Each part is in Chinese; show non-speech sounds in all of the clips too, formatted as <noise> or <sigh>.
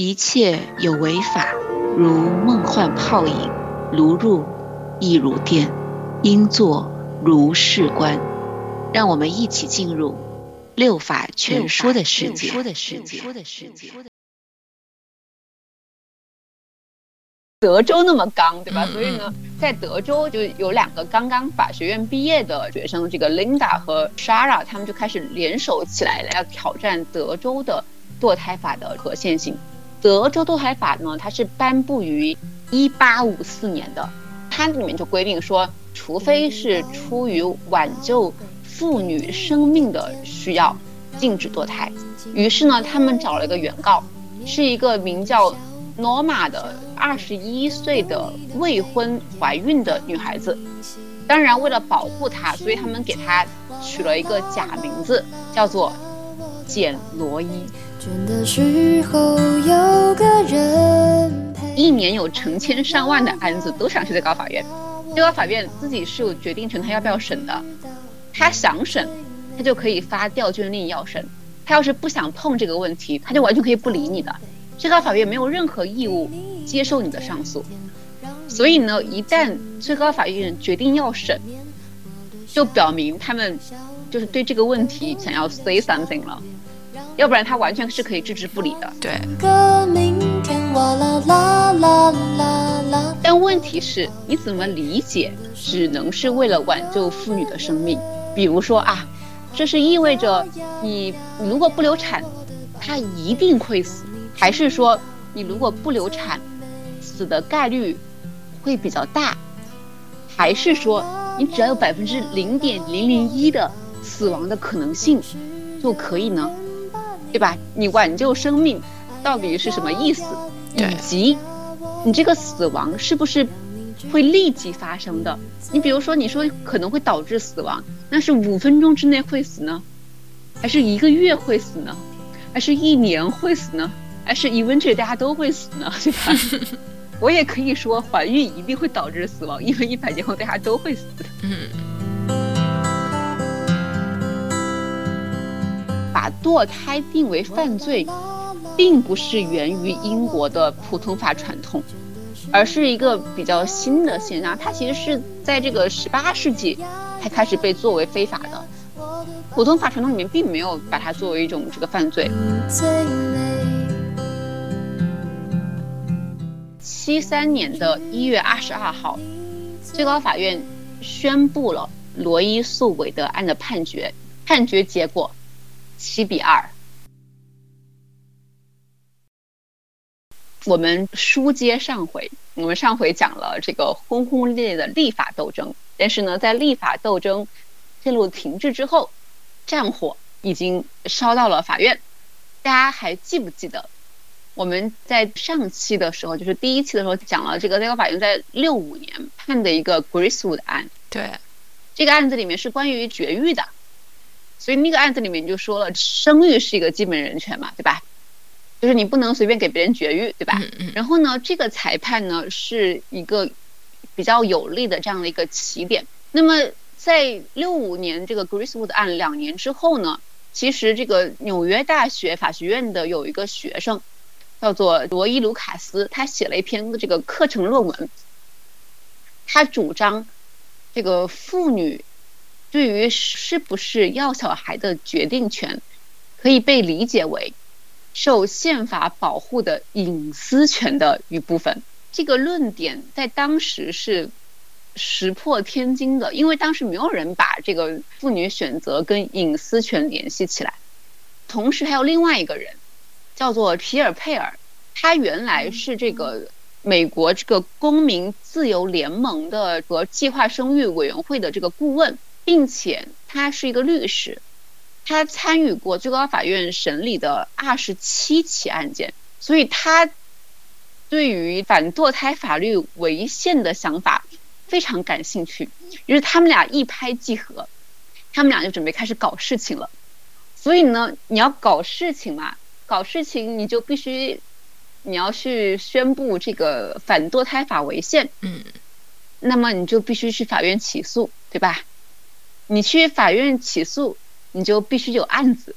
一切有为法，如梦幻泡影，如入亦如电，应作如是观。让我们一起进入六法全书的世界。德州那么刚，对吧？所以呢，在德州就有两个刚刚法学院毕业的学生，这个 Linda 和 Shara，他们就开始联手起来了，要挑战德州的堕胎法的合宪性。德州堕胎法呢，它是颁布于一八五四年的，它里面就规定说，除非是出于挽救妇女生命的需要，禁止堕胎。于是呢，他们找了一个原告，是一个名叫 Norma 的二十一岁的未婚怀孕的女孩子。当然，为了保护她，所以他们给她取了一个假名字，叫做简罗伊。的时候，有个人一年有成千上万的案子都上去最高法院，最高法院自己是有决定权，他要不要审的。他想审，他就可以发调卷令要审；他要是不想碰这个问题，他就完全可以不理你的。最高法院没有任何义务接受你的上诉。所以呢，一旦最高法院决定要审，就表明他们就是对这个问题想要 say something 了。要不然他完全是可以置之不理的。对。但问题是，你怎么理解只能是为了挽救妇女的生命？比如说啊，这是意味着你如果不流产，她一定会死；还是说你如果不流产，死的概率会比较大；还是说你只要有百分之零点零零一的死亡的可能性就可以呢？对吧？你挽救生命到底是什么意思？以及你这个死亡是不是会立即发生的？你比如说，你说可能会导致死亡，那是五分钟之内会死呢，还是一个月会死呢？还是一年会死呢？还是 eventually 大家都会死呢？对吧？<laughs> 我也可以说怀孕一定会导致死亡，因为一百年后大家都会死。嗯。把堕胎定为犯罪，并不是源于英国的普通法传统，而是一个比较新的现象。它其实是在这个十八世纪才开始被作为非法的。普通法传统里面并没有把它作为一种这个犯罪。七三年的一月二十二号，最高法院宣布了罗伊诉韦德案的判决，判决结果。七比二。我们书接上回，我们上回讲了这个轰轰烈烈的立法斗争，但是呢，在立法斗争陷入停滞之后，战火已经烧到了法院。大家还记不记得我们在上期的时候，就是第一期的时候讲了这个最高法院在六五年判的一个 Gracewood 案？对，这个案子里面是关于绝育的。所以那个案子里面就说了，生育是一个基本人权嘛，对吧？就是你不能随便给别人绝育，对吧？然后呢，这个裁判呢是一个比较有利的这样的一个起点。那么在六五年这个 Gracewood 案两年之后呢，其实这个纽约大学法学院的有一个学生叫做罗伊卢卡斯，他写了一篇这个课程论文，他主张这个妇女。对于是不是要小孩的决定权，可以被理解为受宪法保护的隐私权的一部分。这个论点在当时是石破天惊的，因为当时没有人把这个妇女选择跟隐私权联系起来。同时还有另外一个人，叫做皮尔佩尔，他原来是这个美国这个公民自由联盟的和计划生育委员会的这个顾问。并且他是一个律师，他参与过最高法院审理的二十七起案件，所以他对于反堕胎法律违宪的想法非常感兴趣。于是他们俩一拍即合，他们俩就准备开始搞事情了。所以呢，你要搞事情嘛，搞事情你就必须你要去宣布这个反堕胎法违宪，嗯，那么你就必须去法院起诉，对吧？你去法院起诉，你就必须有案子，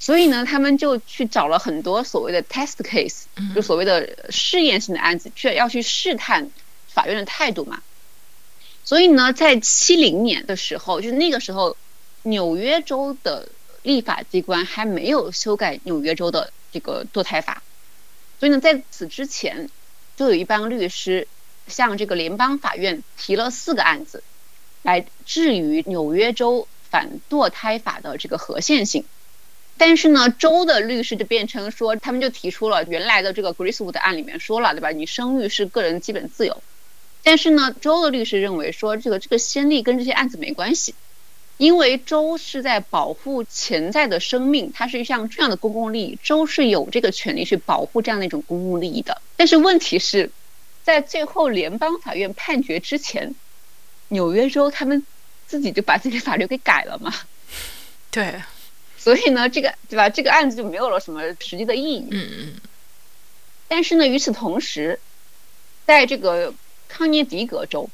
所以呢，他们就去找了很多所谓的 test case，就所谓的试验性的案子，去要去试探法院的态度嘛。所以呢，在七零年的时候，就是那个时候，纽约州的立法机关还没有修改纽约州的这个堕胎法，所以呢，在此之前，就有一帮律师向这个联邦法院提了四个案子，来质疑纽约州反堕胎法的这个合宪性。但是呢，州的律师就变成说，他们就提出了原来的这个 Griswold 案里面说了，对吧？你生育是个人基本自由。但是呢，州的律师认为说，这个这个先例跟这些案子没关系，因为州是在保护潜在的生命，它是一项这样的公共利益，州是有这个权利去保护这样的一种公共利益的。但是问题是，在最后联邦法院判决之前，纽约州他们自己就把这些法律给改了嘛？对。所以呢，这个对吧？这个案子就没有了什么实际的意义。嗯嗯。但是呢，与此同时，在这个。康涅狄格州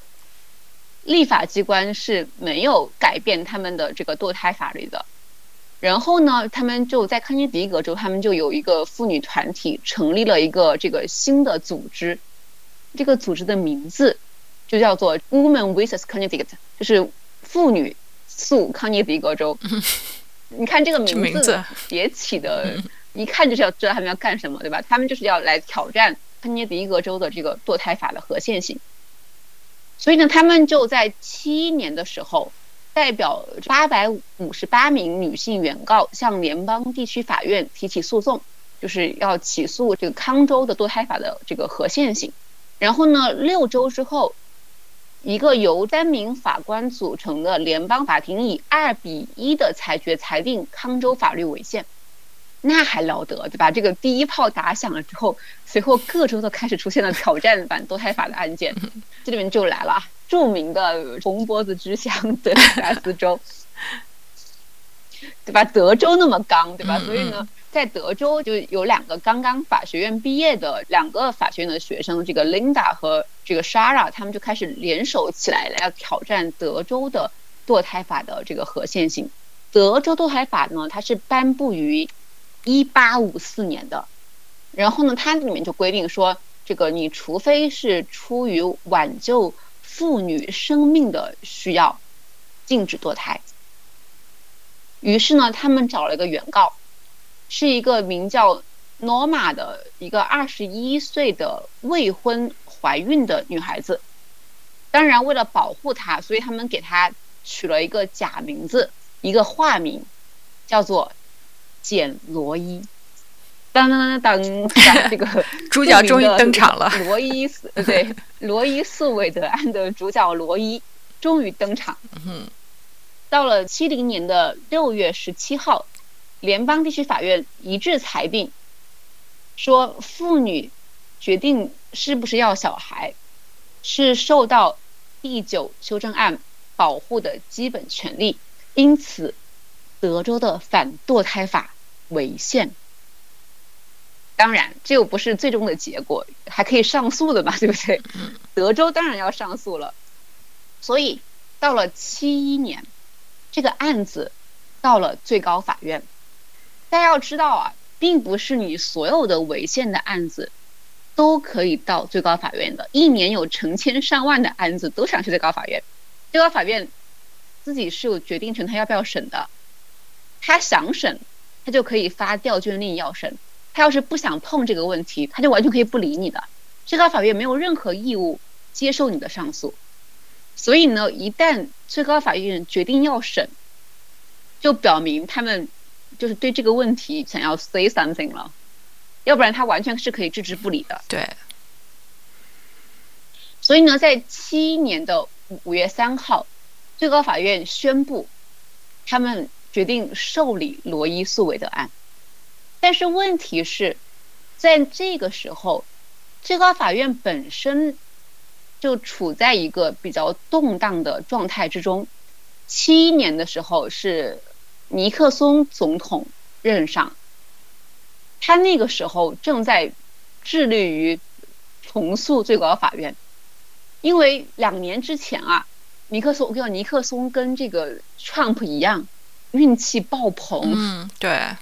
立法机关是没有改变他们的这个堕胎法律的。然后呢，他们就在康涅狄格州，他们就有一个妇女团体成立了一个这个新的组织。这个组织的名字就叫做 Woman vs Connecticut，就是妇女诉康涅狄格州。你看这个名字也起的，一看就是要知道他们要干什么，对吧？他们就是要来挑战。康涅狄格州的这个堕胎法的合宪性，所以呢，他们就在七一年的时候，代表八百五十八名女性原告向联邦地区法院提起诉讼，就是要起诉这个康州的堕胎法的这个合宪性。然后呢，六周之后，一个由单名法官组成的联邦法庭以二比一的裁决裁定康州法律违宪。那还了得，对吧？这个第一炮打响了之后，随后各州都开始出现了挑战反堕胎法的案件，<laughs> 这里面就来了著名的红脖子之乡德克萨斯州，对吧？德州那么刚，对吧？所以呢，在德州就有两个刚刚法学院毕业的两个法学院的学生，这个 Linda 和这个 Shara，他们就开始联手起来了，要挑战德州的堕胎法的这个合宪性。德州堕胎法呢，它是颁布于。一八五四年的，然后呢，它里面就规定说，这个你除非是出于挽救妇女生命的需要，禁止堕胎。于是呢，他们找了一个原告，是一个名叫 Norma 的一个二十一岁的未婚怀孕的女孩子。当然，为了保护她，所以他们给她取了一个假名字，一个化名，叫做。简罗伊，当当当当，<laughs> 这个 <laughs> 主角终于登场了。罗伊斯，对，罗伊斯韦德案的主角罗伊终于登场。嗯，到了七零年的六月十七号，联邦地区法院一致裁定，说妇女决定是不是要小孩，是受到第九修正案保护的基本权利，因此德州的反堕胎法。违宪，当然这又不是最终的结果，还可以上诉的嘛，<laughs> 对不对？德州当然要上诉了，所以到了七一年，这个案子到了最高法院。大家要知道啊，并不是你所有的违宪的案子都可以到最高法院的，一年有成千上万的案子都想去最高法院，最高法院自己是有决定权，他要不要审的，他想审。他就可以发调卷令要审，他要是不想碰这个问题，他就完全可以不理你的。最高法院没有任何义务接受你的上诉，所以呢，一旦最高法院决定要审，就表明他们就是对这个问题想要 say something 了，要不然他完全是可以置之不理的。对。所以呢，在七一年的五月三号，最高法院宣布他们。决定受理罗伊诉韦德案，但是问题是，在这个时候，最高法院本身就处在一个比较动荡的状态之中。七一年的时候是尼克松总统任上，他那个时候正在致力于重塑最高法院，因为两年之前啊，尼克松，我跟尼克松跟这个 Trump 一样。运气爆棚，嗯，对，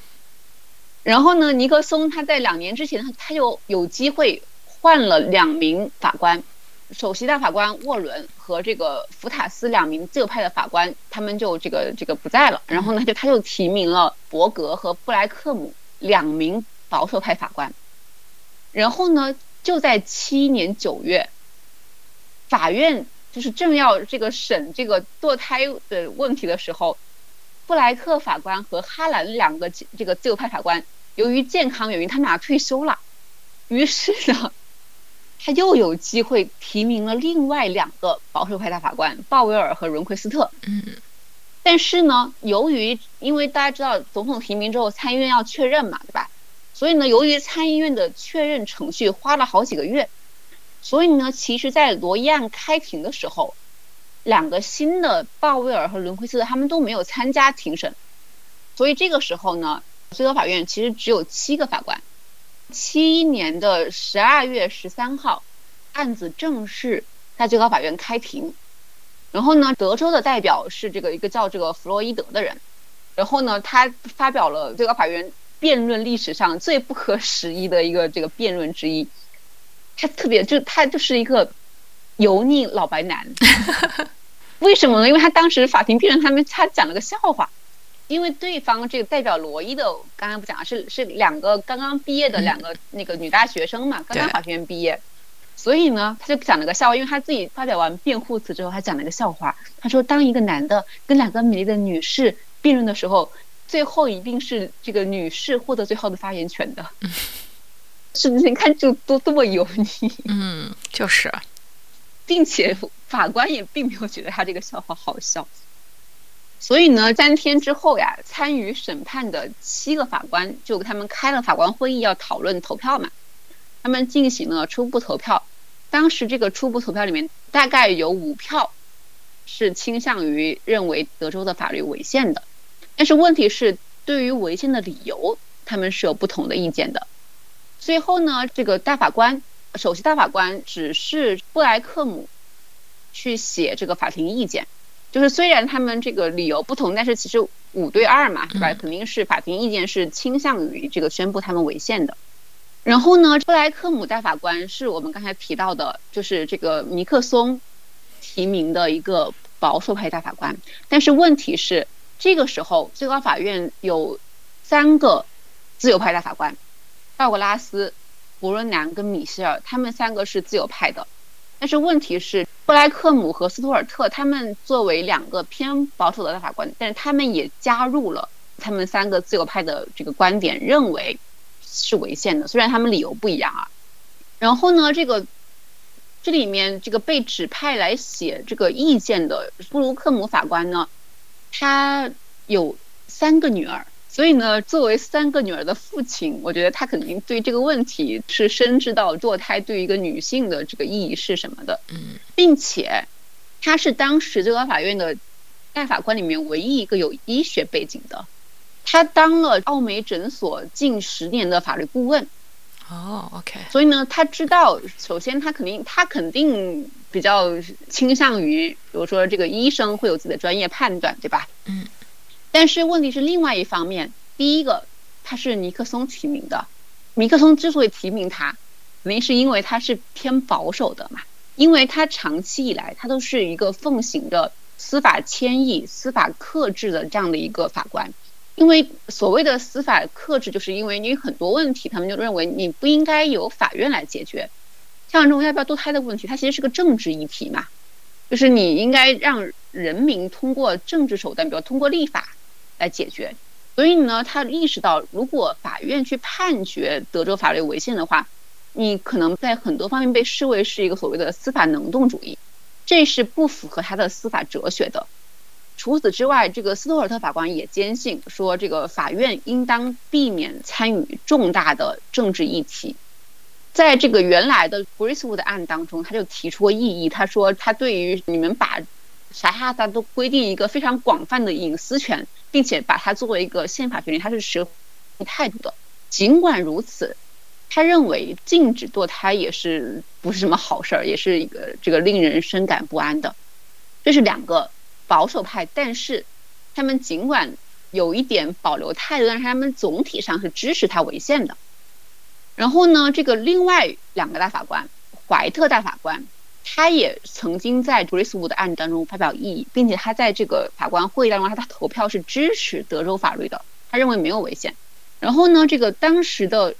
然后呢，尼克松他在两年之前，他他就有机会换了两名法官，首席大法官沃伦和这个福塔斯两名自由派的法官，他们就这个这个不在了。然后呢，就他就提名了伯格和布莱克姆两名保守派法官。然后呢，就在七一年九月，法院就是正要这个审这个堕胎的问题的时候，布莱克法官和哈兰两个这个自由派法官。由于健康原因，他们俩退休了，于是呢，他又有机会提名了另外两个保守派大法官鲍威尔和伦奎斯特。嗯，但是呢，由于因为大家知道总统提名之后参议院要确认嘛，对吧？所以呢，由于参议院的确认程序花了好几个月，所以呢，其实，在罗伊案开庭的时候，两个新的鲍威尔和伦奎斯特他们都没有参加庭审，所以这个时候呢。最高法院其实只有七个法官。七一年的十二月十三号，案子正式在最高法院开庭。然后呢，德州的代表是这个一个叫这个弗洛伊德的人。然后呢，他发表了最高法院辩论历史上最不可思议的一个这个辩论之一。他特别就他就是一个油腻老白男。<laughs> 为什么呢？因为他当时法庭辩论他们他讲了个笑话。因为对方这个代表罗伊的，刚刚不讲是是两个刚刚毕业的两个那个女大学生嘛，刚刚法学院毕业，所以呢，他就讲了个笑话，因为他自己发表完辩护词之后，他讲了个笑话，他说当一个男的跟两个美丽的女士辩论的时候，最后一定是这个女士获得最后的发言权的，<laughs> 是不是？你看就都这么油腻，嗯，就是，并且法官也并没有觉得他这个笑话好笑。所以呢，三天之后呀，参与审判的七个法官就给他们开了法官会议，要讨论投票嘛。他们进行了初步投票，当时这个初步投票里面大概有五票是倾向于认为德州的法律违宪的，但是问题是对于违宪的理由，他们是有不同的意见的。最后呢，这个大法官首席大法官只是布莱克姆去写这个法庭意见。就是虽然他们这个理由不同，但是其实五对二嘛，对吧？肯定是法庭意见是倾向于这个宣布他们违宪的。然后呢，布莱克姆大法官是我们刚才提到的，就是这个尼克松提名的一个保守派大法官。但是问题是，这个时候最高法院有三个自由派大法官，道格拉斯、伯伦南跟米歇尔，他们三个是自由派的。但是问题是。布莱克姆和斯图尔特，他们作为两个偏保守的大法官，但是他们也加入了他们三个自由派的这个观点，认为是违宪的。虽然他们理由不一样啊。然后呢，这个这里面这个被指派来写这个意见的布鲁克姆法官呢，他有三个女儿。所以呢，作为三个女儿的父亲，我觉得他肯定对这个问题是深知到堕胎对一个女性的这个意义是什么的，嗯，并且他是当时最高法院的大法官里面唯一一个有医学背景的，他当了奥美诊所近十年的法律顾问。哦，OK。所以呢，他知道，首先他肯定他肯定比较倾向于，比如说这个医生会有自己的专业判断，对吧？嗯。但是问题是另外一方面，第一个他是尼克松提名的，尼克松之所以提名他，肯定是因为他是偏保守的嘛，因为他长期以来他都是一个奉行着司法迁移、司法克制的这样的一个法官，因为所谓的司法克制，就是因为你很多问题，他们就认为你不应该由法院来解决，像这种要不要堕胎的问题，它其实是个政治议题嘛，就是你应该让人民通过政治手段，比如通过立法。来解决，所以呢，他意识到，如果法院去判决德州法律违宪的话，你可能在很多方面被视为是一个所谓的司法能动主义，这是不符合他的司法哲学的。除此之外，这个斯托尔特法官也坚信说，这个法院应当避免参与重大的政治议题。在这个原来的 Griswold 案当中，他就提出过异议，他说他对于你们把啥啥啥都规定一个非常广泛的隐私权。并且把它作为一个宪法权利，他是持态度的。尽管如此，他认为禁止堕胎也是不是什么好事儿，也是一个这个令人深感不安的。这是两个保守派，但是他们尽管有一点保留态度，但是他们总体上是支持他违宪的。然后呢，这个另外两个大法官，怀特大法官，他也曾经在 Gracewood 案当中发表异议，并且他在这个法官会议当中，他的投票是支持德州法律的，他认为没有违宪。然后呢，这个当时的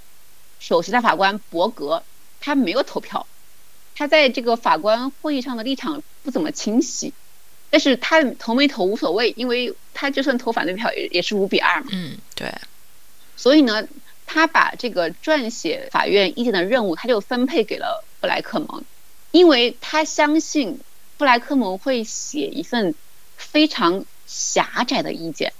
首席大法官伯格，他没有投票，他在这个法官会议上的立场不怎么清晰，但是他投没投无所谓，因为他就算投反对票也也是五比二嘛。嗯，对。所以呢。他把这个撰写法院意见的任务，他就分配给了布莱克蒙，因为他相信布莱克蒙会写一份非常狭窄的意见。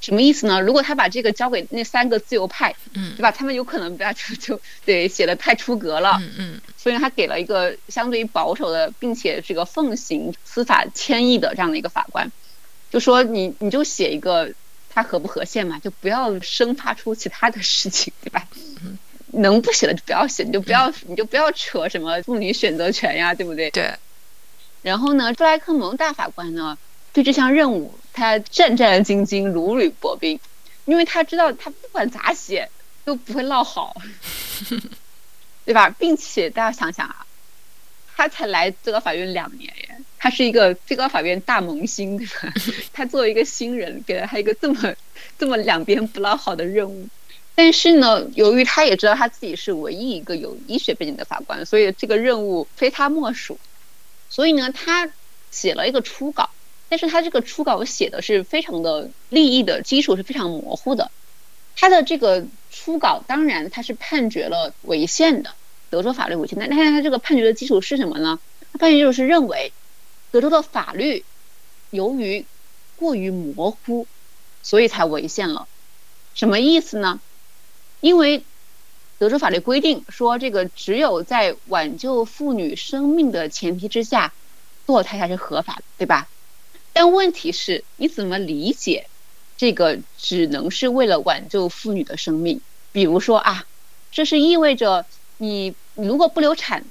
什么意思呢？如果他把这个交给那三个自由派，嗯，对吧？他们有可能不要就就对写的太出格了，嗯嗯。所以他给了一个相对于保守的，并且这个奉行司法迁移的这样的一个法官，就说你你就写一个。它合不合宪嘛？就不要生发出其他的事情，对吧？能不写的就不要写，你就不要，你就不要扯什么妇女选择权呀，对不对？对。然后呢，布莱克蒙大法官呢，对这项任务他战战兢兢、如履薄冰，因为他知道他不管咋写都不会落好，<laughs> 对吧？并且大家想想啊，他才来最高法院两年耶。他是一个最高法院大萌新，对吧？<laughs> 他作为一个新人，给了他一个这么这么两边不落好的任务。但是呢，由于他也知道他自己是唯一一个有医学背景的法官，所以这个任务非他莫属。所以呢，他写了一个初稿，但是他这个初稿写的是非常的利益的基础是非常模糊的。他的这个初稿当然他是判决了违宪的，德州法律违宪。但但是他这个判决的基础是什么呢？他判决就是认为。德州的法律由于过于模糊，所以才违宪了。什么意思呢？因为德州法律规定说，这个只有在挽救妇女生命的前提之下，堕胎才是合法的，对吧？但问题是，你怎么理解这个只能是为了挽救妇女的生命？比如说啊，这是意味着你如果不流产，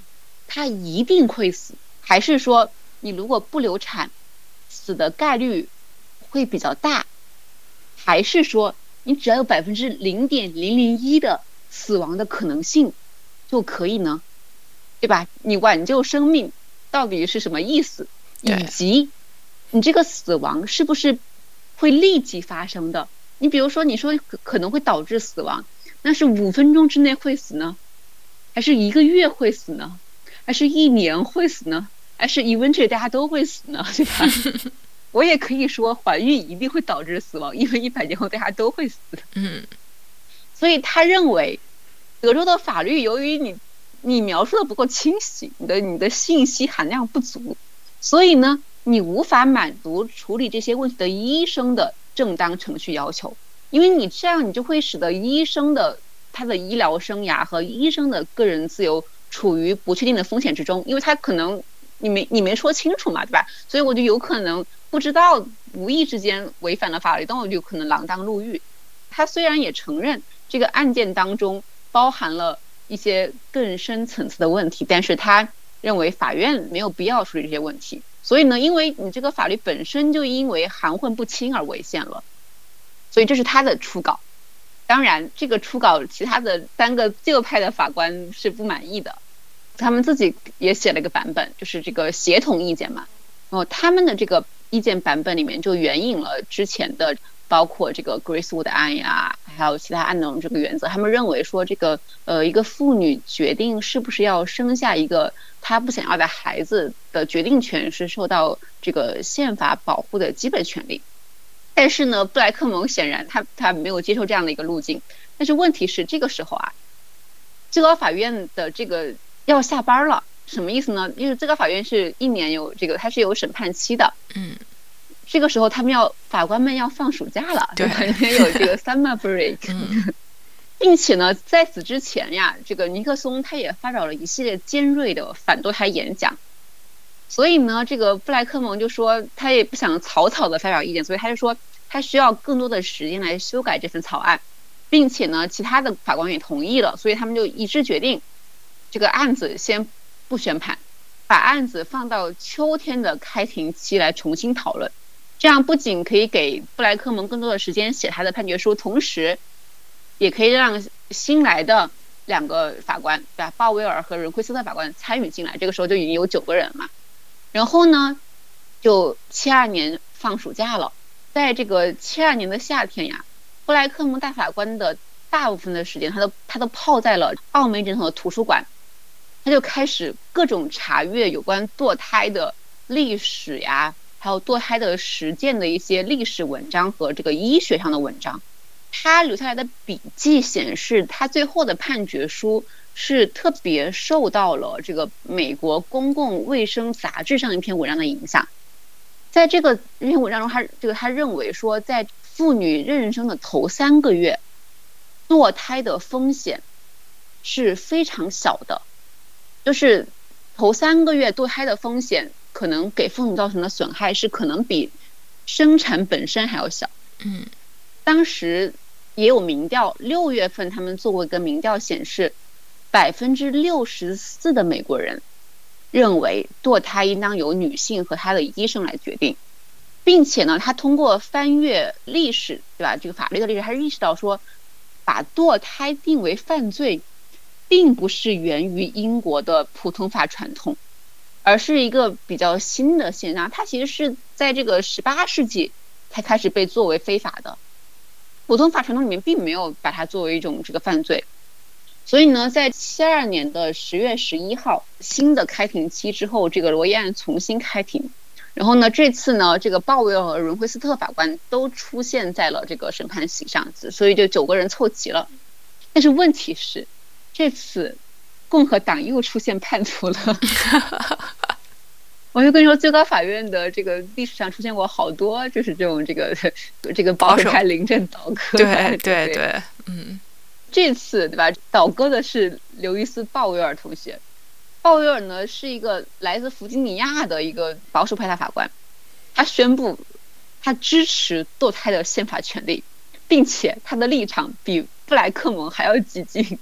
她一定会死，还是说？你如果不流产，死的概率会比较大，还是说你只要有百分之零点零零一的死亡的可能性就可以呢？对吧？你挽救生命到底是什么意思？以及你这个死亡是不是会立即发生的？你比如说，你说可能会导致死亡，那是五分钟之内会死呢，还是一个月会死呢，还是一年会死呢？还是 eventually 大家都会死呢，对吧？<laughs> 我也可以说怀孕一定会导致死亡，因为一百年后大家都会死。嗯，所以他认为德州的法律由于你你描述的不够清晰，你的你的信息含量不足，所以呢，你无法满足处理这些问题的医生的正当程序要求，因为你这样你就会使得医生的他的医疗生涯和医生的个人自由处于不确定的风险之中，因为他可能。你没你没说清楚嘛，对吧？所以我就有可能不知道，无意之间违反了法律，但我就可能锒铛入狱。他虽然也承认这个案件当中包含了一些更深层次的问题，但是他认为法院没有必要处理这些问题。所以呢，因为你这个法律本身就因为含混不清而违宪了，所以这是他的初稿。当然，这个初稿其他的三个自由派的法官是不满意的。他们自己也写了一个版本，就是这个协同意见嘛。然后他们的这个意见版本里面就援引了之前的，包括这个 Gracewood 案呀，还有其他案的这个原则。他们认为说，这个呃，一个妇女决定是不是要生下一个她不想要的孩子的决定权是受到这个宪法保护的基本权利。但是呢，布莱克蒙显然他他没有接受这样的一个路径。但是问题是，这个时候啊，最高法院的这个。要下班了，什么意思呢？因为最高法院是一年有这个，它是有审判期的。嗯，这个时候他们要法官们要放暑假了，对，也有这个 <laughs> summer break。嗯，<laughs> 并且呢，在此之前呀，这个尼克松他也发表了一系列尖锐的反堕胎演讲，所以呢，这个布莱克蒙就说他也不想草草的发表意见，所以他就说他需要更多的时间来修改这份草案，并且呢，其他的法官也同意了，所以他们就一致决定。这个案子先不宣判，把案子放到秋天的开庭期来重新讨论。这样不仅可以给布莱克蒙更多的时间写他的判决书，同时也可以让新来的两个法官，对吧？鲍威尔和伦奎斯特法官参与进来。这个时候就已经有九个人嘛。然后呢，就七二年放暑假了，在这个七二年的夏天呀，布莱克蒙大法官的大部分的时间，他都他都泡在了奥梅镇的图书馆，他就开始各种查阅有关堕胎的历史呀。还有堕胎的实践的一些历史文章和这个医学上的文章，他留下来的笔记显示，他最后的判决书是特别受到了这个美国公共卫生杂志上一篇文章的影响。在这个这篇文章中，他这个他认为说，在妇女妊娠的头三个月，堕胎的风险是非常小的，就是头三个月堕胎的风险。可能给父母造成的损害是可能比生产本身还要小。嗯，当时也有民调，六月份他们做过一个民调，显示百分之六十四的美国人认为堕胎应当由女性和她的医生来决定，并且呢，他通过翻阅历史，对吧？这个法律的历史，他意识到说，把堕胎定为犯罪，并不是源于英国的普通法传统。而是一个比较新的现象，它其实是在这个十八世纪才开始被作为非法的，普通法传统里面并没有把它作为一种这个犯罪，所以呢，在七二年的十月十一号新的开庭期之后，这个罗伊案重新开庭，然后呢，这次呢，这个鲍威尔和伦惠斯特法官都出现在了这个审判席上，所以就九个人凑齐了，但是问题是这次。共和党又出现叛徒了，<laughs> 我就跟你说，最高法院的这个历史上出现过好多，就是这种这个这个保守派临阵倒戈。对对对，嗯，这次对吧？倒戈的是刘易斯·鲍威尔同学。鲍威尔呢是一个来自弗吉尼亚的一个保守派大法官，他宣布他支持堕胎的宪法权利，并且他的立场比布莱克蒙还要激进。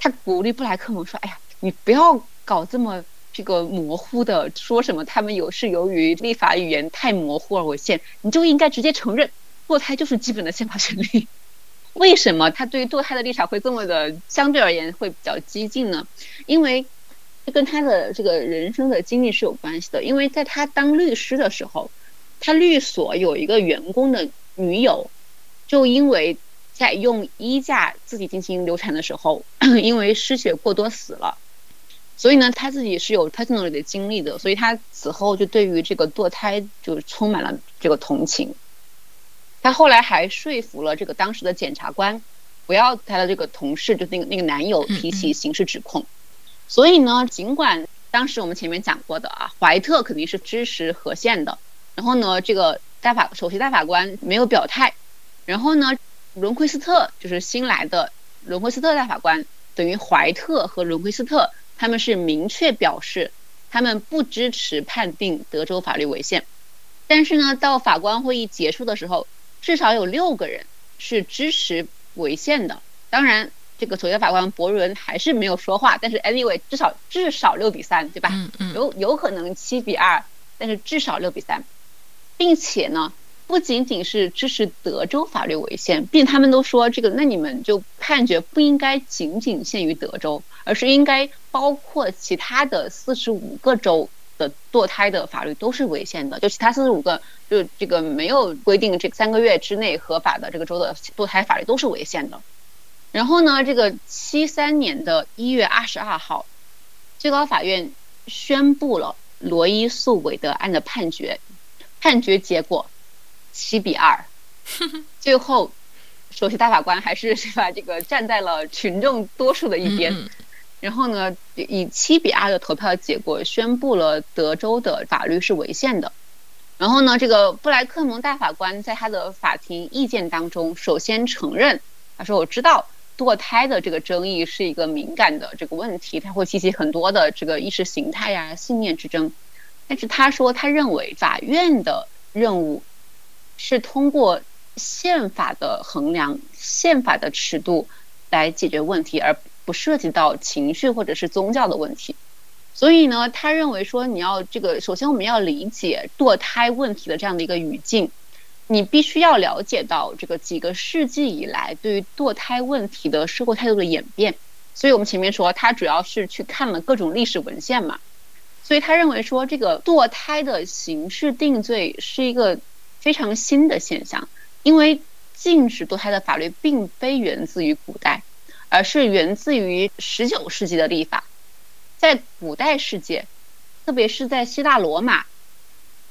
他鼓励布莱克蒙说：“哎呀，你不要搞这么这个模糊的，说什么他们有是由于立法语言太模糊而违宪，你就应该直接承认堕胎就是基本的宪法权利。<laughs> 为什么他对堕胎的立场会这么的相对而言会比较激进呢？因为这跟他的这个人生的经历是有关系的。因为在他当律师的时候，他律所有一个员工的女友，就因为。”在用衣架自己进行流产的时候，<coughs> 因为失血过多死了，所以呢，他自己是有 personal 的经历的，所以他此后就对于这个堕胎就充满了这个同情。他后来还说服了这个当时的检察官，不要他的这个同事，就那个那个男友提起刑事指控。所以呢，尽管当时我们前面讲过的啊，怀特肯定是支持和宪的，然后呢，这个大法首席大法官没有表态，然后呢。伦奎斯特就是新来的伦奎斯特大法官，等于怀特和伦奎斯特他们是明确表示他们不支持判定德州法律违宪。但是呢，到法官会议结束的时候，至少有六个人是支持违宪的。当然，这个首席法官伯伦还是没有说话。但是 anyway，至少至少六比三，对吧？嗯嗯。有有可能七比二，但是至少六比三，并且呢。不仅仅是支持德州法律违宪，并他们都说这个，那你们就判决不应该仅仅限于德州，而是应该包括其他的四十五个州的堕胎的法律都是违宪的，就其他四十五个就这个没有规定这三个月之内合法的这个州的堕胎法律都是违宪的。然后呢，这个七三年的一月二十二号，最高法院宣布了罗伊诉韦德案的判决，判决结果。七比二，<laughs> 最后首席大法官还是是吧？这个站在了群众多数的一边，然后呢，以七比二的投票结果宣布了德州的法律是违宪的。然后呢，这个布莱克蒙大法官在他的法庭意见当中，首先承认，他说：“我知道堕胎的这个争议是一个敏感的这个问题，它会激起很多的这个意识形态呀、信念之争。但是他说，他认为法院的任务。”是通过宪法的衡量、宪法的尺度来解决问题，而不涉及到情绪或者是宗教的问题。所以呢，他认为说，你要这个，首先我们要理解堕胎问题的这样的一个语境，你必须要了解到这个几个世纪以来对于堕胎问题的社会态度的演变。所以我们前面说，他主要是去看了各种历史文献嘛，所以他认为说，这个堕胎的刑事定罪是一个非常新的现象，因为禁止堕胎的法律并非源自于古代，而是源自于十九世纪的立法。在古代世界，特别是在希腊罗马，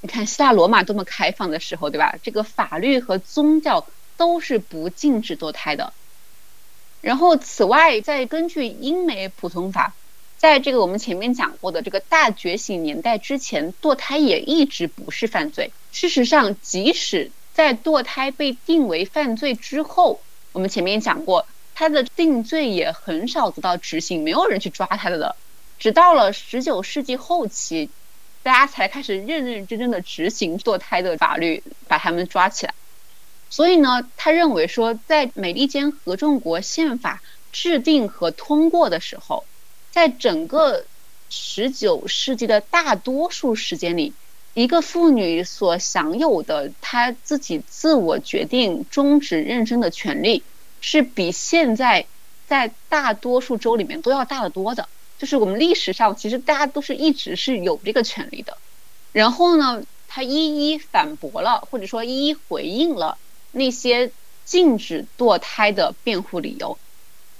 你看希腊罗马多么开放的时候，对吧？这个法律和宗教都是不禁止堕胎的。然后，此外，再根据英美普通法，在这个我们前面讲过的这个大觉醒年代之前，堕胎也一直不是犯罪。事实上，即使在堕胎被定为犯罪之后，我们前面讲过，他的定罪也很少得到执行，没有人去抓他的了。直到了十九世纪后期，大家才开始认认真真的执行堕胎的法律，把他们抓起来。所以呢，他认为说，在美利坚合众国宪法制定和通过的时候，在整个十九世纪的大多数时间里，一个妇女所享有的她自己自我决定终止妊娠的权利，是比现在在大多数州里面都要大得多的。就是我们历史上其实大家都是一直是有这个权利的，然后呢，他一一反驳了，或者说一一回应了那些禁止堕胎的辩护理由。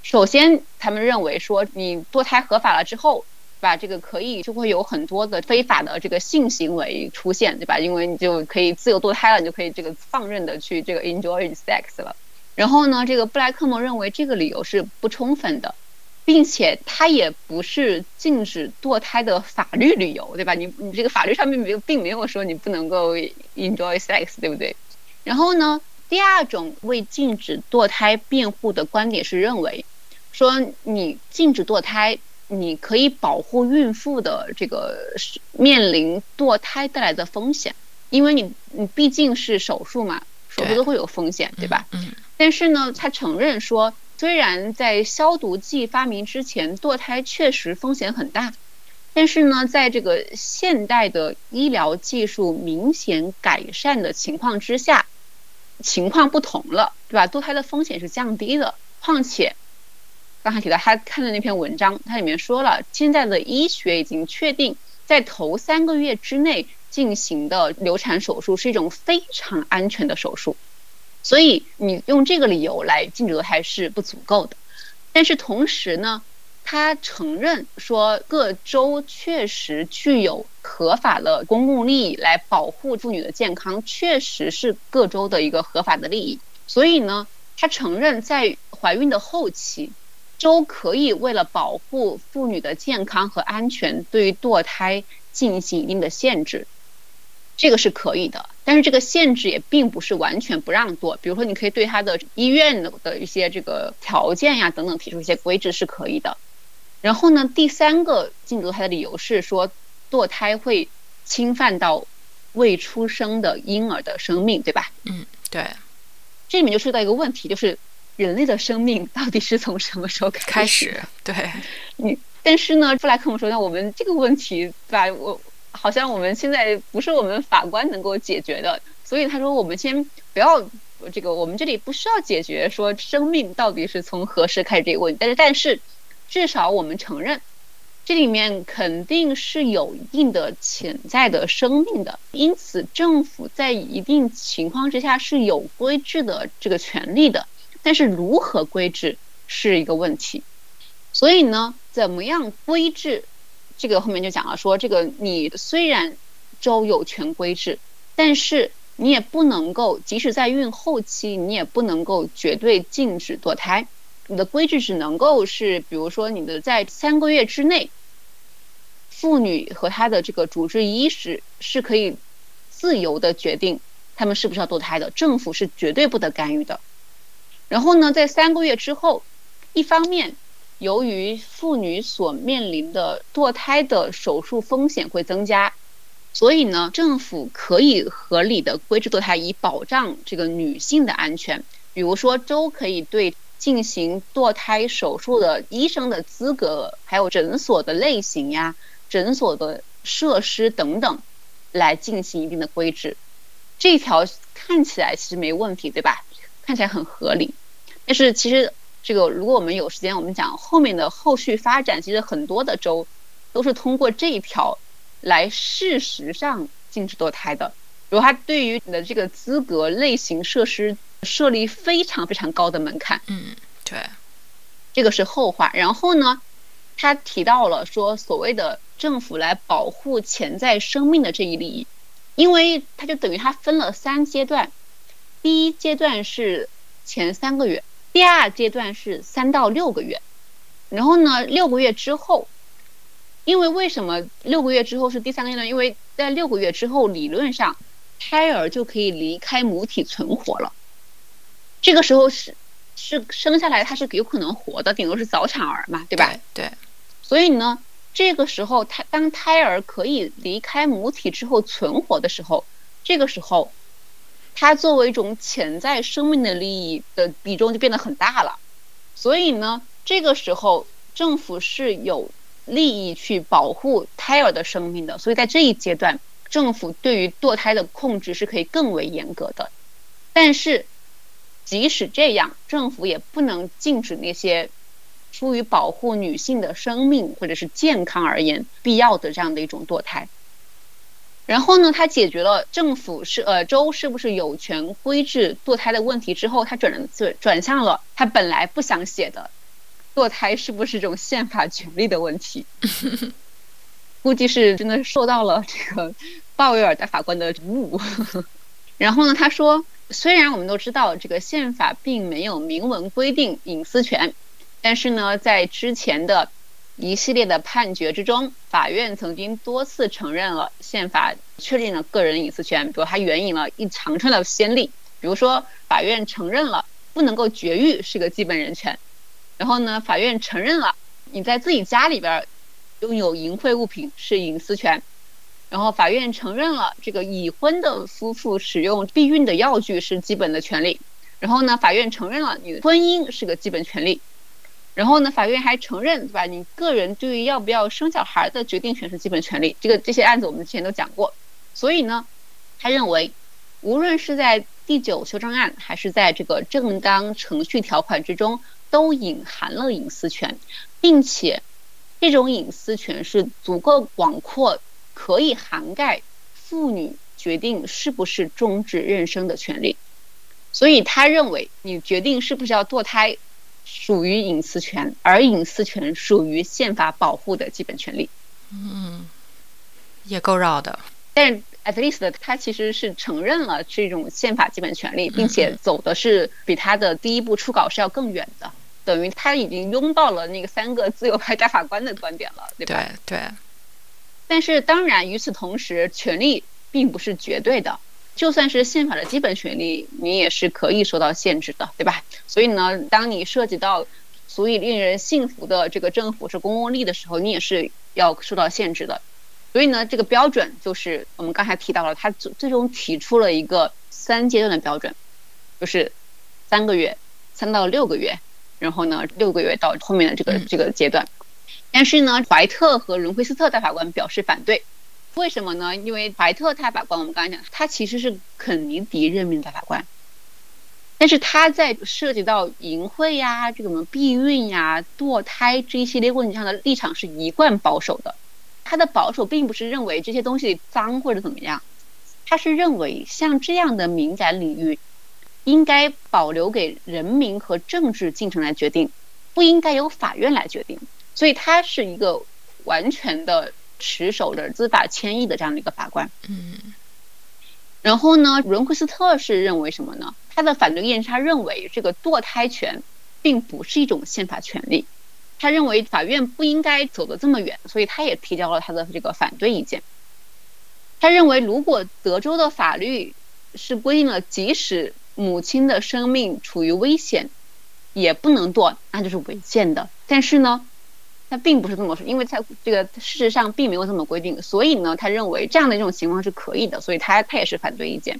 首先，他们认为说你堕胎合法了之后，对吧？这个可以就会有很多的非法的这个性行为出现，对吧？因为你就可以自由堕胎了，你就可以这个放任的去这个 enjoy sex 了。然后呢，这个布莱克莫认为这个理由是不充分的。并且它也不是禁止堕胎的法律理由，对吧？你你这个法律上面没有，并没有说你不能够 enjoy sex，对不对？然后呢，第二种为禁止堕胎辩护的观点是认为，说你禁止堕胎，你可以保护孕妇的这个面临堕胎带来的风险，因为你你毕竟是手术嘛，手术都会有风险，对吧？嗯。但是呢，他承认说。虽然在消毒剂发明之前，堕胎确实风险很大，但是呢，在这个现代的医疗技术明显改善的情况之下，情况不同了，对吧？堕胎的风险是降低的。况且，刚才提到他看的那篇文章，它里面说了，现在的医学已经确定，在头三个月之内进行的流产手术是一种非常安全的手术。所以你用这个理由来禁止堕胎是不足够的，但是同时呢，他承认说各州确实具有合法的公共利益来保护妇女的健康，确实是各州的一个合法的利益。所以呢，他承认在怀孕的后期，州可以为了保护妇女的健康和安全，对于堕胎进行一定的限制。这个是可以的，但是这个限制也并不是完全不让堕。比如说，你可以对他的医院的一些这个条件呀等等提出一些规制是可以的。然后呢，第三个禁止堕胎的理由是说，堕胎会侵犯到未出生的婴儿的生命，对吧？嗯，对。这里面就涉及到一个问题，就是人类的生命到底是从什么时候开始？对。你但是呢，布莱克姆说，那我们这个问题，对吧？我。好像我们现在不是我们法官能够解决的，所以他说我们先不要这个，我们这里不需要解决说生命到底是从何时开始这个问题，但是但是至少我们承认这里面肯定是有一定的潜在的生命的，因此政府在一定情况之下是有规制的这个权利的，但是如何规制是一个问题，所以呢，怎么样规制？这个后面就讲了，说这个你虽然州有权规制，但是你也不能够，即使在孕后期，你也不能够绝对禁止堕胎。你的规矩只能够是，比如说你的在三个月之内，妇女和她的这个主治医师是可以自由的决定他们是不是要堕胎的，政府是绝对不得干预的。然后呢，在三个月之后，一方面。由于妇女所面临的堕胎的手术风险会增加，所以呢，政府可以合理的规制堕胎，以保障这个女性的安全。比如说，州可以对进行堕胎手术的医生的资格，还有诊所的类型呀，诊所的设施等等来进行一定的规制。这条看起来其实没问题，对吧？看起来很合理。但是其实这个，如果我们有时间，我们讲后面的后续发展，其实很多的州都是通过这一条来事实上禁止堕胎的。比如，它对于你的这个资格类型设施设立非常非常高的门槛。嗯，对，这个是后话。然后呢，他提到了说，所谓的政府来保护潜在生命的这一利益，因为它就等于它分了三阶段，第一阶段是前三个月，第二阶段是三到六个月，然后呢，六个月之后，因为为什么六个月之后是第三个阶段？因为在六个月之后，理论上。胎儿就可以离开母体存活了，这个时候是是生下来他是有可能活的，顶多是早产儿嘛，对吧？对。所以呢，这个时候胎当胎儿可以离开母体之后存活的时候，这个时候，它作为一种潜在生命的利益的比重就变得很大了。所以呢，这个时候政府是有利益去保护胎儿的生命的。所以在这一阶段。政府对于堕胎的控制是可以更为严格的，但是即使这样，政府也不能禁止那些出于保护女性的生命或者是健康而言必要的这样的一种堕胎。然后呢，他解决了政府是呃州是不是有权规制堕胎的问题之后，他转转转向了他本来不想写的堕胎是不是这种宪法权利的问题。<laughs> 估计是真的受到了这个鲍威尔大法官的鼓舞。<laughs> 然后呢，他说，虽然我们都知道这个宪法并没有明文规定隐私权，但是呢，在之前的一系列的判决之中，法院曾经多次承认了宪法确定了个人隐私权。比如，它援引了一长串的先例，比如说，法院承认了不能够绝育是个基本人权。然后呢，法院承认了你在自己家里边。拥有淫秽物品是隐私权，然后法院承认了这个已婚的夫妇使用避孕的药具是基本的权利，然后呢，法院承认了你的婚姻是个基本权利，然后呢，法院还承认对吧？你个人对于要不要生小孩的决定权是基本权利。这个这些案子我们之前都讲过，所以呢，他认为无论是在第九修正案还是在这个正当程序条款之中，都隐含了隐私权，并且。这种隐私权是足够广阔，可以涵盖妇女决定是不是终止妊娠的权利。所以他认为，你决定是不是要堕胎，属于隐私权，而隐私权属于宪法保护的基本权利。嗯，也够绕的。但是，at least 他其实是承认了这种宪法基本权利，并且走的是比他的第一步初稿是要更远的。等于他已经拥抱了那个三个自由派大法官的观点了，对吧？对对。但是当然，与此同时，权利并不是绝对的，就算是宪法的基本权利，你也是可以受到限制的，对吧？所以呢，当你涉及到足以令人信服的这个政府是公共利的时候，你也是要受到限制的。所以呢，这个标准就是我们刚才提到了，他最最终提出了一个三阶段的标准，就是三个月，三到六个月。然后呢，六个月到后面的这个这个阶段，但是呢，怀特和伦奎斯特大法官表示反对，为什么呢？因为怀特大法官我们刚才讲，他其实是肯尼迪任命的大法官，但是他在涉及到淫秽呀、这个什么避孕呀、堕胎这一系列问题上的立场是一贯保守的。他的保守并不是认为这些东西脏或者怎么样，他是认为像这样的敏感领域。应该保留给人民和政治进程来决定，不应该由法院来决定。所以他是一个完全的持守着司法迁移的这样的一个法官。嗯。然后呢，伦奎斯特是认为什么呢？他的反对意见是他认为这个堕胎权并不是一种宪法权利，他认为法院不应该走得这么远，所以他也提交了他的这个反对意见。他认为，如果德州的法律是规定了，即使母亲的生命处于危险，也不能堕，那就是违宪的。但是呢，他并不是这么说，因为他这个事实上并没有这么规定，所以呢，他认为这样的一种情况是可以的，所以他他也是反对意见。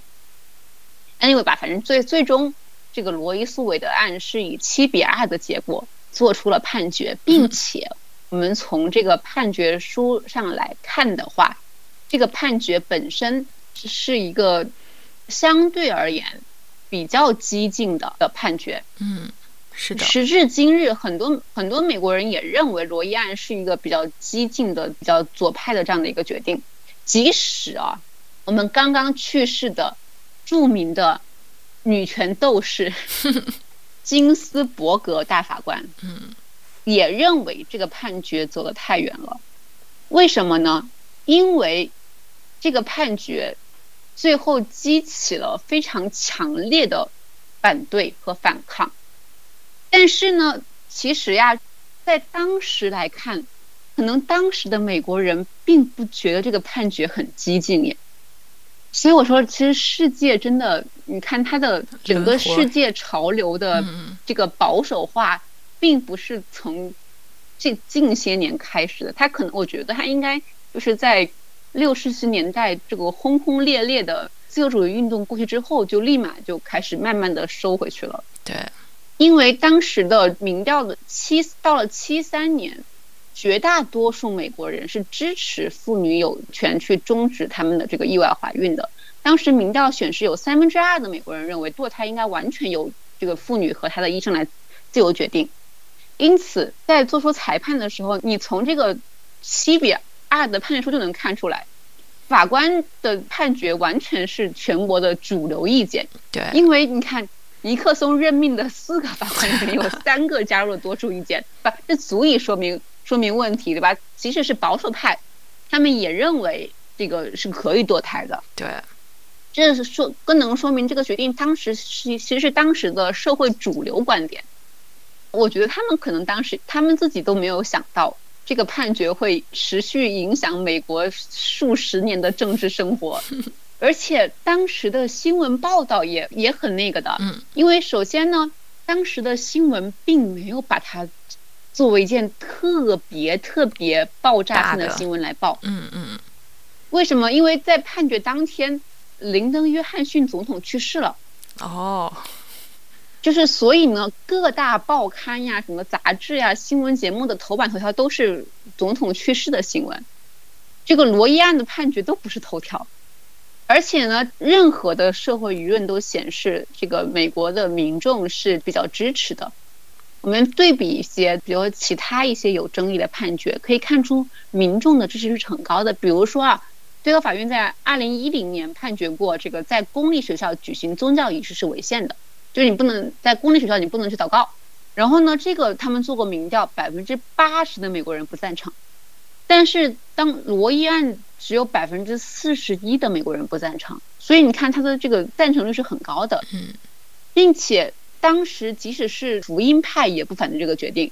Anyway 吧，反正最最终这个罗伊诉韦德案是以七比二的结果做出了判决，并且我们从这个判决书上来看的话，这个判决本身是一个相对而言比较激进的的判决。嗯，是的。时至今日，很多很多美国人也认为罗伊案是一个比较激进的、比较左派的这样的一个决定。即使啊，我们刚刚去世的著名的女权斗士 <laughs> 金斯伯格大法官，嗯。也认为这个判决走得太远了，为什么呢？因为这个判决最后激起了非常强烈的反对和反抗。但是呢，其实呀，在当时来看，可能当时的美国人并不觉得这个判决很激进耶。所以我说，其实世界真的，你看它的整个世界潮流的这个保守化。并不是从这近些年开始的，它可能我觉得它应该就是在六七十年代这个轰轰烈烈的自由主义运动过去之后，就立马就开始慢慢的收回去了。对，因为当时的民调的七到了七三年，绝大多数美国人是支持妇女有权去终止他们的这个意外怀孕的。当时民调显示，有三分之二的美国人认为堕胎应该完全由这个妇女和她的医生来自由决定。因此，在做出裁判的时候，你从这个七比二的判决书就能看出来，法官的判决完全是全国的主流意见。对，因为你看尼克松任命的四个法官里面有 <laughs> 三个加入了多数意见，不，这足以说明说明问题，对吧？即使是保守派，他们也认为这个是可以堕胎的。对，这是说更能说明这个决定当时是其实是当时的社会主流观点。我觉得他们可能当时他们自己都没有想到，这个判决会持续影响美国数十年的政治生活，<laughs> 而且当时的新闻报道也也很那个的，嗯，因为首先呢，当时的新闻并没有把它作为一件特别特别爆炸性的新闻来报，嗯嗯，为什么？因为在判决当天，林登·约翰逊总统去世了，哦。就是所以呢，各大报刊呀、什么杂志呀、新闻节目的头版头条都是总统去世的新闻，这个罗伊案的判决都不是头条，而且呢，任何的社会舆论都显示这个美国的民众是比较支持的。我们对比一些，比如其他一些有争议的判决，可以看出民众的支持率是很高的。比如说啊，最高法院在二零一零年判决过，这个在公立学校举行宗教仪式是违宪的。就是你不能在公立学校，你不能去祷告。然后呢，这个他们做过民调，百分之八十的美国人不赞成。但是当罗伊案只有百分之四十一的美国人不赞成，所以你看他的这个赞成率是很高的。嗯，并且当时即使是福音派也不反对这个决定，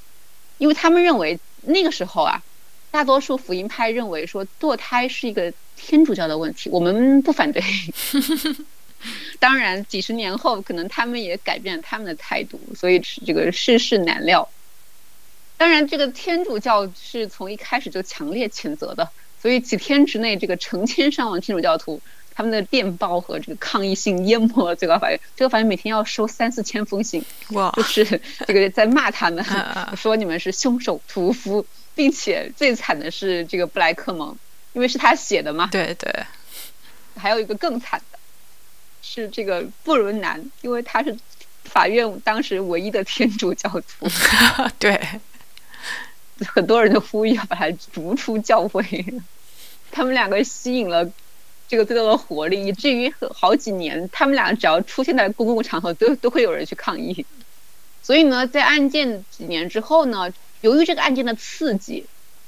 因为他们认为那个时候啊，大多数福音派认为说堕胎是一个天主教的问题，我们不反对。<laughs> 当然，几十年后可能他们也改变了他们的态度，所以这个世事难料。当然，这个天主教是从一开始就强烈谴责的，所以几天之内，这个成千上万天主教徒他们的电报和这个抗议信淹没了最高法院。最高法院每天要收三四千封信，哇，就是这个在骂他们，<laughs> 说你们是凶手屠夫，并且最惨的是这个布莱克蒙，因为是他写的嘛。对对。还有一个更惨的。是这个布伦南，因为他是法院当时唯一的天主教徒。<laughs> 对，很多人都呼吁要把他逐出教会。他们两个吸引了这个最多的活力，以至于好几年，他们俩只要出现在公共场合，都都会有人去抗议。所以呢，在案件几年之后呢，由于这个案件的刺激，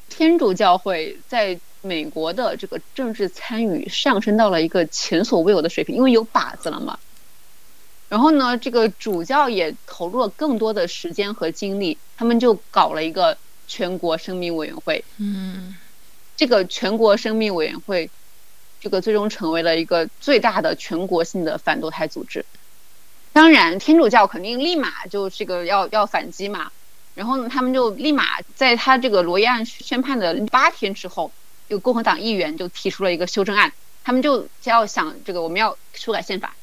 天主教会在。美国的这个政治参与上升到了一个前所未有的水平，因为有靶子了嘛。然后呢，这个主教也投入了更多的时间和精力，他们就搞了一个全国生命委员会。嗯，这个全国生命委员会，这个最终成为了一个最大的全国性的反堕胎组织。当然，天主教肯定立马就这个要要反击嘛。然后呢，他们就立马在他这个罗伊案宣判的八天之后。有共和党议员就提出了一个修正案，他们就要想这个我们要修改宪法，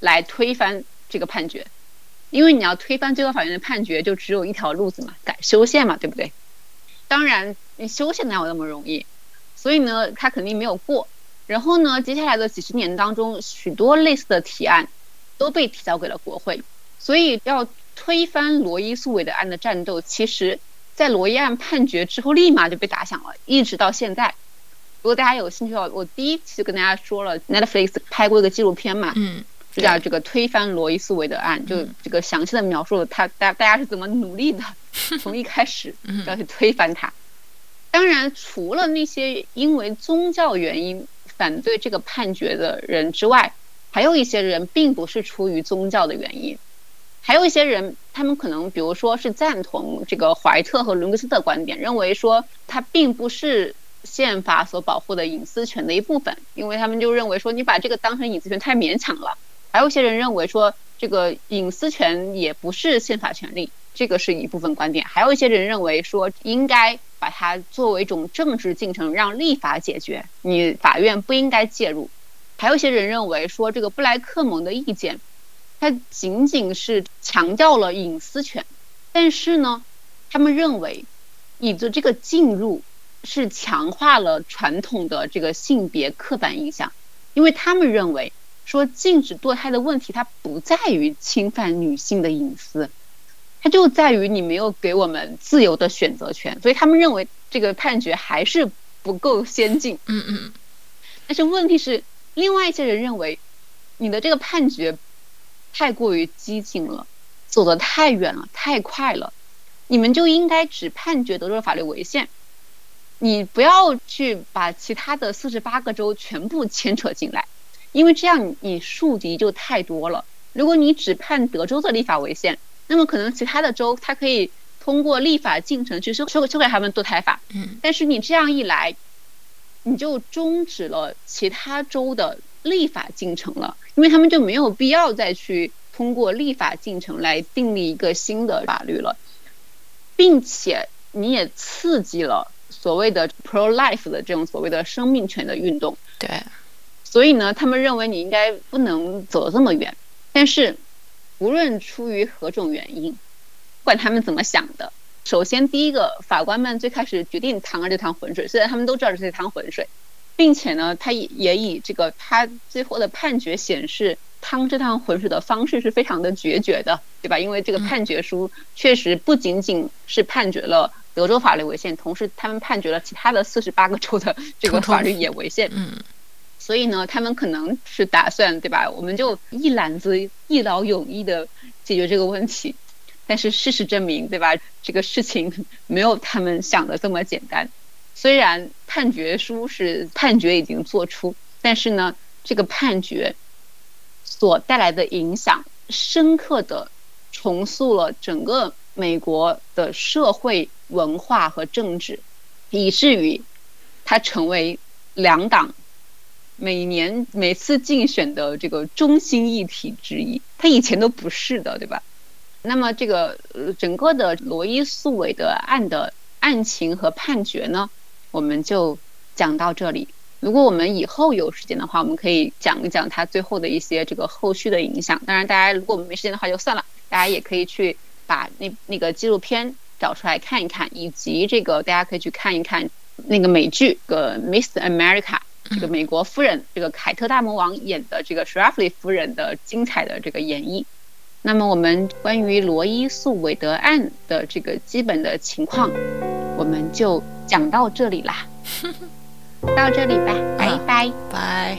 来推翻这个判决，因为你要推翻最高法院的判决，就只有一条路子嘛，改修宪嘛，对不对？当然你修宪哪有那么容易？所以呢，他肯定没有过。然后呢，接下来的几十年当中，许多类似的提案都被提交给了国会。所以要推翻罗伊诉韦德案的战斗，其实在罗伊案判决之后立马就被打响了，一直到现在。如果大家有兴趣的话，我第一期就跟大家说了，Netflix 拍过一个纪录片嘛，嗯，就叫这个推翻罗伊斯韦德案，就这个详细的描述了他大大家是怎么努力的，<laughs> 从一开始要去推翻他。当然，除了那些因为宗教原因反对这个判决的人之外，还有一些人并不是出于宗教的原因，还有一些人，他们可能比如说是赞同这个怀特和伦格斯的观点，认为说他并不是宪法所保护的隐私权的一部分，因为他们就认为说你把这个当成隐私权太勉强了。还有一些人认为说这个隐私权也不是宪法权利，这个是一部分观点。还有一些人认为说应该。把它作为一种政治进程，让立法解决，你法院不应该介入。还有一些人认为说，这个布莱克蒙的意见，它仅仅是强调了隐私权，但是呢，他们认为，你的这个进入是强化了传统的这个性别刻板印象，因为他们认为说禁止堕胎的问题，它不在于侵犯女性的隐私。它就在于你没有给我们自由的选择权，所以他们认为这个判决还是不够先进。嗯嗯。但是问题是，另外一些人认为，你的这个判决太过于激进了，走得太远了，太快了。你们就应该只判决德州法律违宪，你不要去把其他的四十八个州全部牵扯进来，因为这样你树敌就太多了。如果你只判德州的立法违宪，那么可能其他的州它可以通过立法进程去修修修改他们堕胎法，嗯，但是你这样一来，你就终止了其他州的立法进程了，因为他们就没有必要再去通过立法进程来订立一个新的法律了，并且你也刺激了所谓的 pro life 的这种所谓的生命权的运动，对，所以呢，他们认为你应该不能走这么远，但是。无论出于何种原因，不管他们怎么想的，首先第一个，法官们最开始决定趟了这趟浑水，虽然他们都知道是这趟浑水，并且呢，他也也以这个他最后的判决显示，趟这趟浑水的方式是非常的决绝的，对吧？因为这个判决书确实不仅仅是判决了德州法律违宪，同时他们判决了其他的四十八个州的这个法律也违宪。嗯。所以呢，他们可能是打算，对吧？我们就一揽子一劳永逸的解决这个问题。但是事实证明，对吧？这个事情没有他们想的这么简单。虽然判决书是判决已经做出，但是呢，这个判决所带来的影响，深刻的重塑了整个美国的社会文化和政治，以至于它成为两党。每年每次竞选的这个中心议题之一，他以前都不是的，对吧？那么这个呃整个的罗伊诉韦德案的案情和判决呢，我们就讲到这里。如果我们以后有时间的话，我们可以讲一讲他最后的一些这个后续的影响。当然，大家如果我们没时间的话就算了，大家也可以去把那那个纪录片找出来看一看，以及这个大家可以去看一看那个美剧《个 Miss America》。这个美国夫人，这个凯特大魔王演的这个 s h r a f f l y 夫人的精彩的这个演绎。那么我们关于罗伊诉韦德案的这个基本的情况，我们就讲到这里啦，<laughs> 到这里吧，拜拜，拜。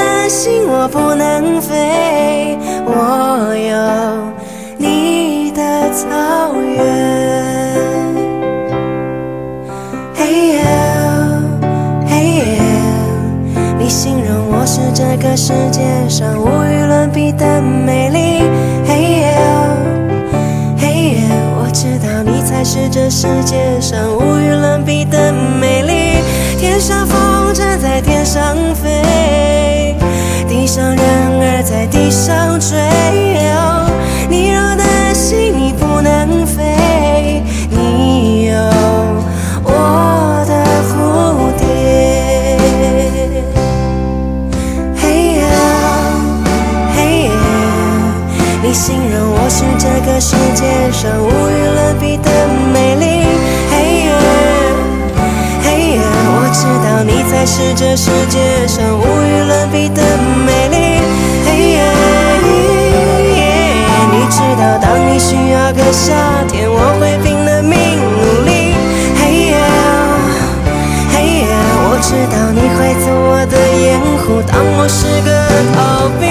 心我不能飞。我有你的。草原。嘿耶，嘿耶，你形容我是这个世界上无与伦比的美丽。嘿耶，嘿耶，我知道你才是这世界上无与伦比的美丽。天上风筝在天上，在地上追。你若担心你不能飞，你有我的蝴蝶。嘿呀，嘿呀，你形容我是这个世界上无与伦比的美丽。嘿呀，嘿呀，我知道你才是这世界上无与伦比的美丽。知道当你需要个夏天，我会拼了命努力。嘿耶，嘿耶，我知道你会做我的掩护，当我是个逃兵。